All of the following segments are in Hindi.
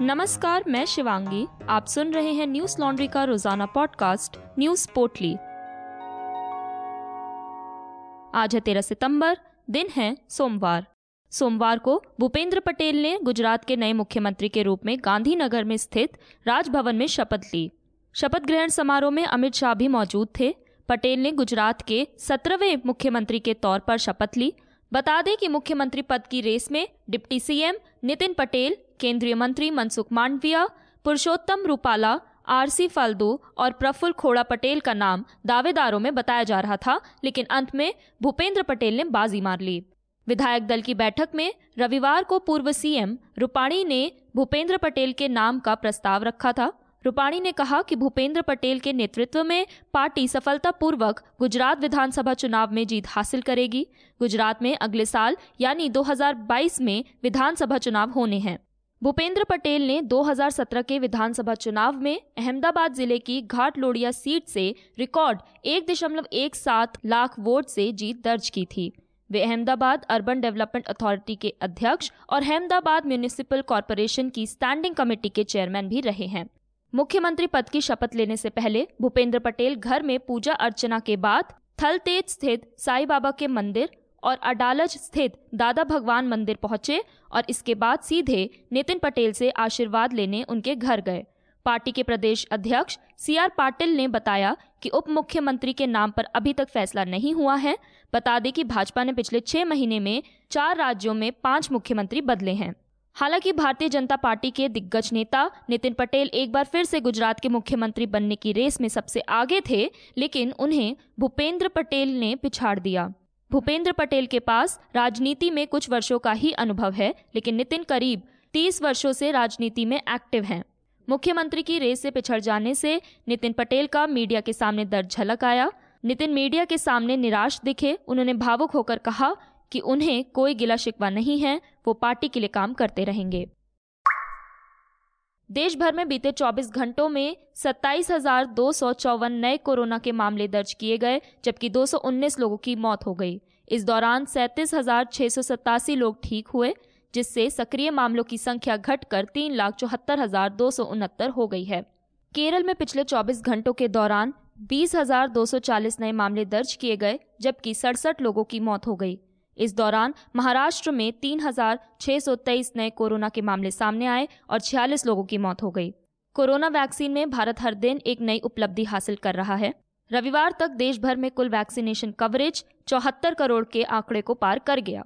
नमस्कार, मैं शिवांगी। आप सुन रहे हैं न्यूज़ लॉन्ड्री का रोज़ाना पॉडकास्ट, न्यूज़ पोटली आज है तेरह सितंबर, दिन है सोमवार। सोमवार को भूपेंद्र पटेल ने गुजरात के नए मुख्यमंत्री के रूप में गांधीनगर में स्थित राजभवन में शपथ ली। शपथ ग्रहण समारोह में अमित शाह भी मौजूद थे। पटेल ने गुजरात के सत्रहवें मुख्यमंत्री के तौर पर शपथ ली बता दें कि मुख्यमंत्री पद की रेस में डिप्टी सीएम नितिन पटेल, केंद्रीय मंत्री मनसुख मांडविया, पुरुषोत्तम रूपाला, आरसी फाल्दू और प्रफुल्ल खोड़ा पटेल का नाम दावेदारों में बताया जा रहा था, लेकिन अंत में भूपेंद्र पटेल ने बाजी मार ली। विधायक दल की बैठक में रविवार को पूर्व सीएम रूपाणी ने भूपेंद्र पटेल के नाम का प्रस्ताव रखा था। रूपाणी ने कहा कि भूपेंद्र पटेल के नेतृत्व में पार्टी सफलतापूर्वक गुजरात विधानसभा चुनाव में जीत हासिल करेगी। गुजरात में अगले साल, यानी 2022 में, विधानसभा चुनाव होने हैं। भूपेंद्र पटेल ने 2017 के विधानसभा चुनाव में अहमदाबाद ज़िले की घाट लोडिया सीट से रिकॉर्ड एक दशमलव एक सात लाख वोट से जीत दर्ज की थी। वे अहमदाबाद अर्बन डेवलपमेंट अथॉरिटी के अध्यक्ष और अहमदाबाद म्यूनिसिपल कॉरपोरेशन की स्टैंडिंग कमेटी के चेयरमैन भी रहे हैं। मुख्यमंत्री पद की शपथ लेने से पहले भूपेंद्र पटेल घर में पूजा अर्चना के बाद थलतेज स्थित साई बाबा के मंदिर और अडालज स्थित दादा भगवान मंदिर पहुँचे और इसके बाद सीधे नितिन पटेल से आशीर्वाद लेने उनके घर गए। पार्टी के प्रदेश अध्यक्ष सी आर पाटिल ने बताया कि उप मुख्यमंत्री के नाम पर अभी तक फैसला नहीं हुआ है। बता दें कि भाजपा ने पिछले छह महीने में चार राज्यों में पाँच मुख्यमंत्री बदले हैं। हालाँकि भारतीय जनता पार्टी के दिग्गज नेता नितिन पटेल एक बार फिर से गुजरात के मुख्यमंत्री बनने की रेस में सबसे आगे थे, लेकिन उन्हें भूपेंद्र पटेल ने पिछाड़ दिया। भूपेंद्र पटेल के पास राजनीति में कुछ वर्षों का ही अनुभव है, लेकिन नितिन करीब तीस वर्षों से राजनीति में एक्टिव हैं। मुख्यमंत्री की रेस से पिछड़ जाने से नितिन पटेल का मीडिया के सामने दर्द झलक आया। नितिन मीडिया के सामने निराश दिखे, उन्होंने भावुक होकर कहा कि उन्हें कोई गिला शिकवा नहीं है वो पार्टी के लिए काम करते रहेंगे। देश भर में बीते 24 घंटों में सत्ताईस नए कोरोना के मामले दर्ज किए गए, जबकि 219 लोगों की मौत हो गई। इस दौरान सैंतीस लोग ठीक हुए, जिससे सक्रिय मामलों की संख्या घटकर तीन लाख चौहत्तर हज़ार दो सौ उनहत्तर हो गई है। केरल में पिछले 24 घंटों के दौरान बीस हज़ार दो सौ चालीस नए मामले दर्ज किए गए, जबकि सड़सठ लोगों की मौत हो गई। इस दौरान महाराष्ट्र में तीन हज़ार छह सौ तेईस नए कोरोना के मामले सामने आए और छियालीस लोगों की मौत हो गई। कोरोना वैक्सीन में भारत हर दिन एक नई उपलब्धि हासिल कर रहा है। रविवार तक देश भर में कुल वैक्सीनेशन कवरेज चौहत्तर करोड़ के आंकड़े को पार कर गया।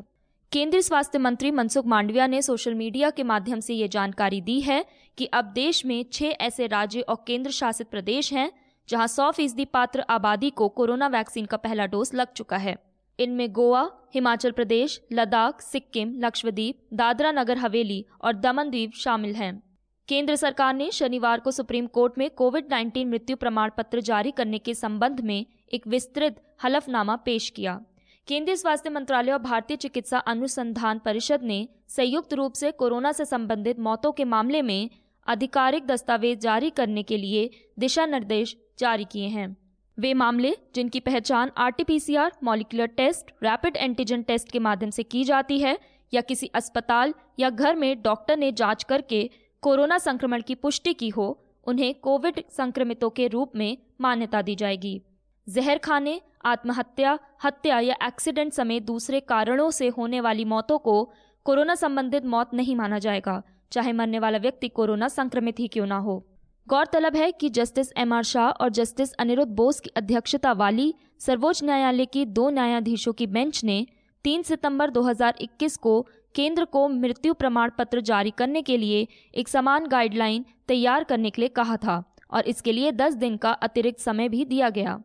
केंद्रीय स्वास्थ्य मंत्री मनसुख मांडविया ने सोशल मीडिया के माध्यम से ये जानकारी दी है कि अब देश में छह ऐसे राज्य और केंद्र शासित प्रदेश हैं जहाँ 100 फ़ीसदी पात्र आबादी को कोरोना वैक्सीन का पहला डोज लग चुका है। इनमें गोवा, हिमाचल प्रदेश, लद्दाख, सिक्किम, लक्षद्वीप, दादरा नगर हवेली और दमन द्वीप शामिल हैं। केंद्र सरकार ने शनिवार को सुप्रीम कोर्ट में कोविड 19 मृत्यु प्रमाण पत्र जारी करने के संबंध में एक विस्तृत हलफनामा पेश किया। केंद्रीय स्वास्थ्य मंत्रालय और भारतीय चिकित्सा अनुसंधान परिषद ने संयुक्त रूप से कोरोना से संबंधित मौतों के मामले में आधिकारिक दस्तावेज़ जारी करने के लिए दिशा निर्देश जारी किए हैं। वे मामले, जिनकी पहचान RTPCR molecular test, rapid antigen test के माध्यम से की जाती है, या किसी अस्पताल या घर में डॉक्टर ने जाँच करके कोरोना संक्रमण की पुष्टि की हो, उन्हें कोविड संक्रमितों के रूप में मान्यता दी जाएगी। जहर खाने आत्महत्या, हत्या या एक्सीडेंट समेत दूसरे कारणों से होने वाली मौतों को कोरोना संबंधित मौत नहीं माना जाएगा, चाहे मरने वाला व्यक्ति कोरोना संक्रमित ही क्यों ना हो। गौरतलब है कि जस्टिस एम आर शाह और जस्टिस अनिरुद्ध बोस की अध्यक्षता वाली सर्वोच्च न्यायालय की दो न्यायाधीशों की बेंच ने 3 सितंबर 2021 को केंद्र को मृत्यु प्रमाण पत्र जारी करने के लिए एक समान गाइडलाइन तैयार करने के लिए कहा था और इसके लिए 10 दिन का अतिरिक्त समय भी दिया गया।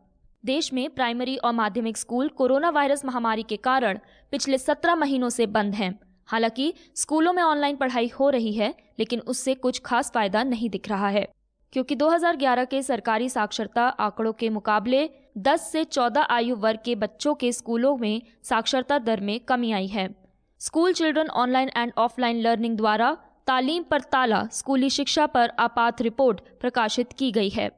देश में प्राइमरी और माध्यमिक स्कूल कोरोना वायरस महामारी के कारण पिछले 17 महीनों से बंद हैं। हालाँकि स्कूलों में ऑनलाइन पढ़ाई हो रही है, लेकिन उससे कुछ खास फ़ायदा नहीं दिख रहा है। क्योंकि 2011 के सरकारी साक्षरता आंकड़ों के मुकाबले 10 से 14 आयु वर्ग के बच्चों के स्कूलों में साक्षरता दर में कमी आई है। School children online and offline learning द्वारा तालीम पर ताला स्कूली शिक्षा पर आपात रिपोर्ट प्रकाशित की गई है।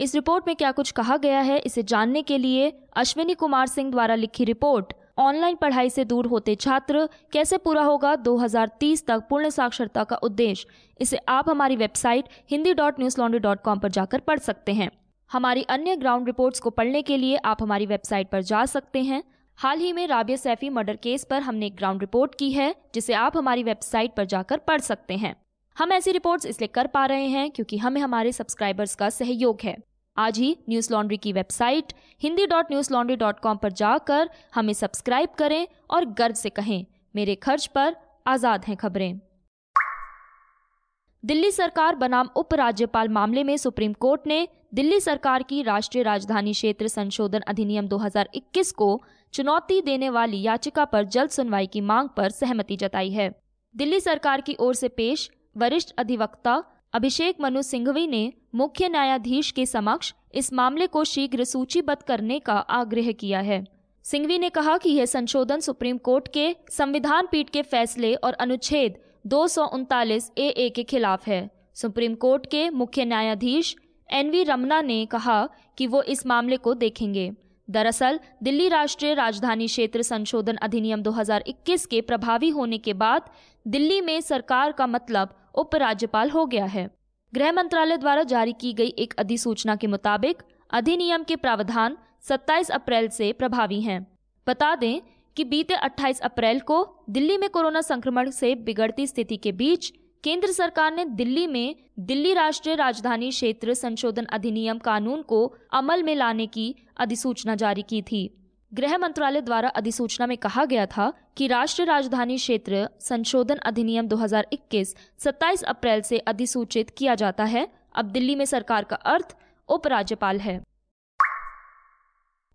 इस रिपोर्ट में क्या कुछ कहा गया है, इसे जानने के लिए अश्विनी कुमार सिंह द्वारा लिखी रिपोर्ट। ऑनलाइन पढ़ाई से दूर होते छात्र कैसे पूरा होगा 2030 तक पूर्ण साक्षरता का उद्देश्य? इसे आप हमारी website Hindi dot news laundry dot com पर जाकर पढ़ सकते हैं। हमारी अन्य ग्राउंड रिपोर्ट्स को पढ़ने के लिए आप हमारी वेबसाइट पर जा सकते हैं। हाल ही में राबिया सैफी मर्डर केस पर हमने एक ग्राउंड रिपोर्ट की है, जिसे आप हमारी वेबसाइट पर जाकर पढ़ सकते हैं। हम ऐसी रिपोर्ट्स इसलिए कर पा रहे हैं क्योंकि हमें हमारे सब्सक्राइबर्स का सहयोग है। आज ही न्यूज़ लॉन्ड्री की website Hindi dot news laundry dot com पर जाकर हमें सब्सक्राइब करें और गर्व से कहें, मेरे खर्च पर आज़ाद हैं खबरें। दिल्ली सरकार बनाम उपराज्यपाल मामले में सुप्रीम कोर्ट ने दिल्ली सरकार की राष्ट्रीय राजधानी क्षेत्र संशोधन अधिनियम 2021 को चुनौती देने वाली याचिका पर जल्द सुनवाई की मांग पर सहमति जताई है। दिल्ली सरकार की ओर से पेश वरिष्ठ अधिवक्ता अभिषेक मनु सिंघवी ने मुख्य न्यायाधीश के समक्ष इस मामले को शीघ्र सूचीबद्ध करने का आग्रह किया है। सिंघवी ने कहा कि यह संशोधन सुप्रीम कोर्ट के संविधान पीठ के फैसले और अनुच्छेद दो सौ उनतालीस ए ए के खिलाफ है। सुप्रीम कोर्ट के मुख्य न्यायाधीश एन वी रमना ने कहा कि वो इस मामले को देखेंगे। दरअसल, दिल्ली राष्ट्रीय राजधानी क्षेत्र संशोधन अधिनियम 2021 के प्रभावी होने के बाद दिल्ली में सरकार का मतलब उपराज्यपाल हो गया है। गृह मंत्रालय द्वारा जारी की गई एक अधिसूचना के मुताबिक अधिनियम के प्रावधान 27 अप्रैल से प्रभावी हैं। बता दें कि बीते 28 अप्रैल को दिल्ली में कोरोना संक्रमण से बिगड़ती स्थिति के बीच केंद्र सरकार ने दिल्ली में दिल्ली राष्ट्रीय राजधानी क्षेत्र संशोधन अधिनियम कानून को अमल में लाने की अधिसूचना जारी की थी। गृह मंत्रालय द्वारा अधिसूचना में कहा गया था कि राष्ट्रीय राजधानी क्षेत्र संशोधन अधिनियम 2021 27 अप्रैल से अधिसूचित किया जाता है। अब दिल्ली में सरकार का अर्थ उपराज्यपाल है।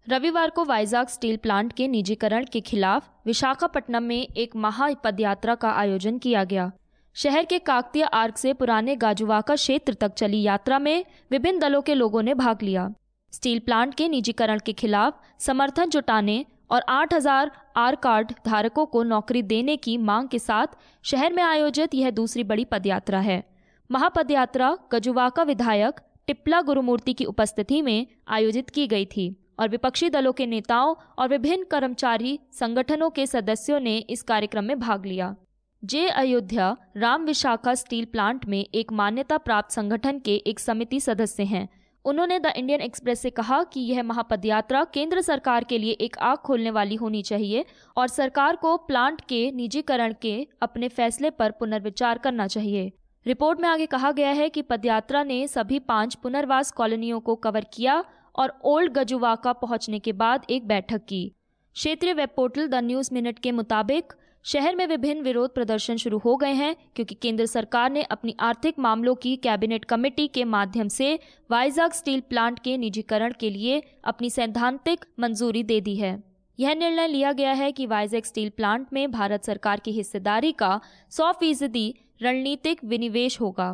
रविवार को वाइजाग स्टील प्लांट के निजीकरण के खिलाफ विशाखापट्टनम में एक महापदयात्रा का आयोजन किया गया। शहर के काकतिया आर्क से पुराने गाजुवाका क्षेत्र तक चली यात्रा में विभिन्न दलों के लोगों ने भाग लिया। स्टील प्लांट के निजीकरण के खिलाफ समर्थन जुटाने और 8000 आर कार्ड धारकों को नौकरी देने की मांग के साथ शहर में आयोजित यह दूसरी बड़ी पदयात्रा है। महापदयात्रा गजुवाका विधायक टिप्ला गुरुमूर्ति की उपस्थिति में आयोजित की गई थी और विपक्षी दलों के नेताओं और विभिन्न कर्मचारी संगठनों के सदस्यों ने इस कार्यक्रम में भाग लिया। J Ayodhya Ram Visakha steel plant में एक मान्यता प्राप्त संगठन के एक समिति सदस्य हैं। उन्होंने द इंडियन एक्सप्रेस से कहा कि यह महापदयात्रा केंद्र सरकार के लिए एक आग खोलने वाली होनी चाहिए और सरकार को प्लांट के निजीकरण के अपने फैसले पर पुनर्विचार करना चाहिए। रिपोर्ट में आगे कहा गया है कि पदयात्रा ने सभी पाँच पुनर्वास कॉलोनियों को कवर किया और ओल्ड गजुवाका पहुँचने के बाद एक बैठक की। क्षेत्रीय web portal the news minute के मुताबिक शहर में विभिन्न विरोध प्रदर्शन शुरू हो गए हैं, क्योंकि केंद्र सरकार ने अपनी आर्थिक मामलों की कैबिनेट कमेटी के माध्यम से वाइजाग स्टील प्लांट के निजीकरण के लिए अपनी सैद्धांतिक मंजूरी दे दी है। यह निर्णय लिया गया है कि वाइजैक स्टील प्लांट में भारत सरकार की हिस्सेदारी का 100 फ़ीसदी रणनीतिक विनिवेश होगा।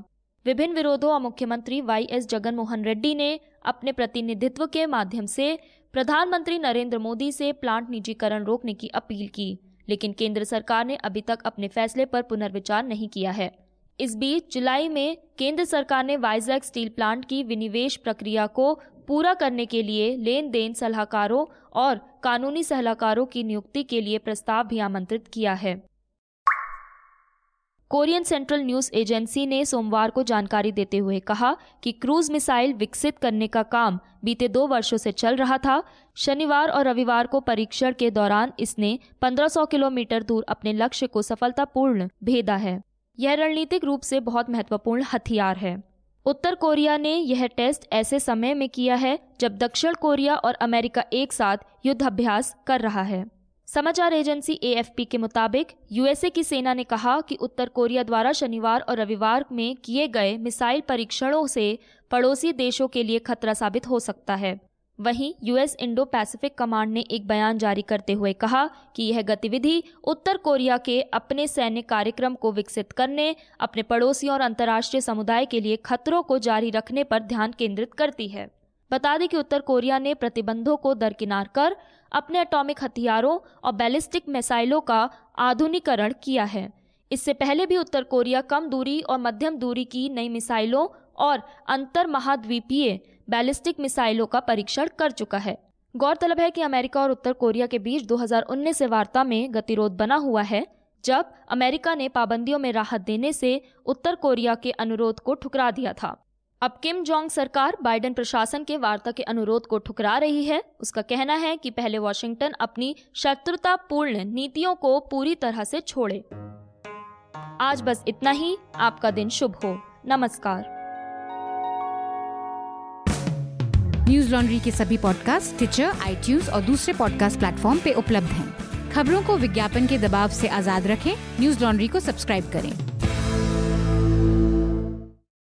विभिन्न विरोधों और मुख्यमंत्री वाई एस जगन मोहन रेड्डी ने अपने प्रतिनिधित्व के माध्यम से प्रधानमंत्री नरेंद्र मोदी से प्लांट निजीकरण रोकने की अपील की। लेकिन केंद्र सरकार ने अभी तक अपने फैसले पर पुनर्विचार नहीं किया है। इस बीच जुलाई में केंद्र सरकार ने वाइजैक स्टील प्लांट की विनिवेश प्रक्रिया को पूरा करने के लिए लेन देन सलाहकारों और कानूनी सलाहकारों की नियुक्ति के लिए प्रस्ताव भी आमंत्रित किया है। कोरियन सेंट्रल न्यूज़ एजेंसी ने सोमवार को जानकारी देते हुए कहा कि क्रूज मिसाइल विकसित करने का काम बीते दो वर्षों से चल रहा था। शनिवार और रविवार को परीक्षण के दौरान इसने 1500 किलोमीटर दूर अपने लक्ष्य को सफलतापूर्ण भेदा है। यह रणनीतिक रूप से बहुत महत्वपूर्ण हथियार है। उत्तर कोरिया ने यह टेस्ट ऐसे समय में किया है जब दक्षिण कोरिया और अमेरिका एक साथ युद्ध अभ्यास कर रहा है। समाचार एजेंसी एएफपी के मुताबिक यूएसए की सेना ने कहा कि उत्तर कोरिया द्वारा शनिवार और रविवार में किए गए मिसाइल परीक्षणों से पड़ोसी देशों के लिए खतरा साबित हो सकता है। वहीं यूएस इंडो पैसिफिक कमांड ने एक बयान जारी करते हुए कहा कि यह गतिविधि उत्तर कोरिया के अपने सैन्य कार्यक्रम को विकसित करने, अपने पड़ोसियों और अंतर्राष्ट्रीय समुदाय के लिए खतरों को जारी रखने पर ध्यान केंद्रित करती है। बता दें कि उत्तर कोरिया ने प्रतिबंधों को दरकिनार कर अपने एटॉमिक हथियारों और बैलिस्टिक मिसाइलों का आधुनिकरण किया है। इससे पहले भी उत्तर कोरिया कम दूरी और मध्यम दूरी की नई मिसाइलों और अंतर महाद्वीपीय बैलिस्टिक मिसाइलों का परीक्षण कर चुका है। गौरतलब है कि अमेरिका और उत्तर कोरिया के बीच 2019 से वार्ता में गतिरोध बना हुआ है, जब अमेरिका ने पाबंदियों में राहत देने से उत्तर कोरिया के अनुरोध को ठुकरा दिया था। अब किम जोंग सरकार बाइडेन प्रशासन के वार्ता के अनुरोध को ठुकरा रही है। उसका कहना है कि पहले वॉशिंगटन अपनी शत्रुतापूर्ण नीतियों को पूरी तरह से छोड़े। आज बस इतना ही। आपका दिन शुभ हो। नमस्कार। न्यूज़ लॉन्ड्री के सभी पॉडकास्ट ट्विटर आई और दूसरे पॉडकास्ट प्लेटफॉर्म पे उपलब्ध हैं। खबरों को विज्ञापन के दबाव से आज़ाद रखें। न्यूज़ लॉन्ड्री को सब्सक्राइब करें।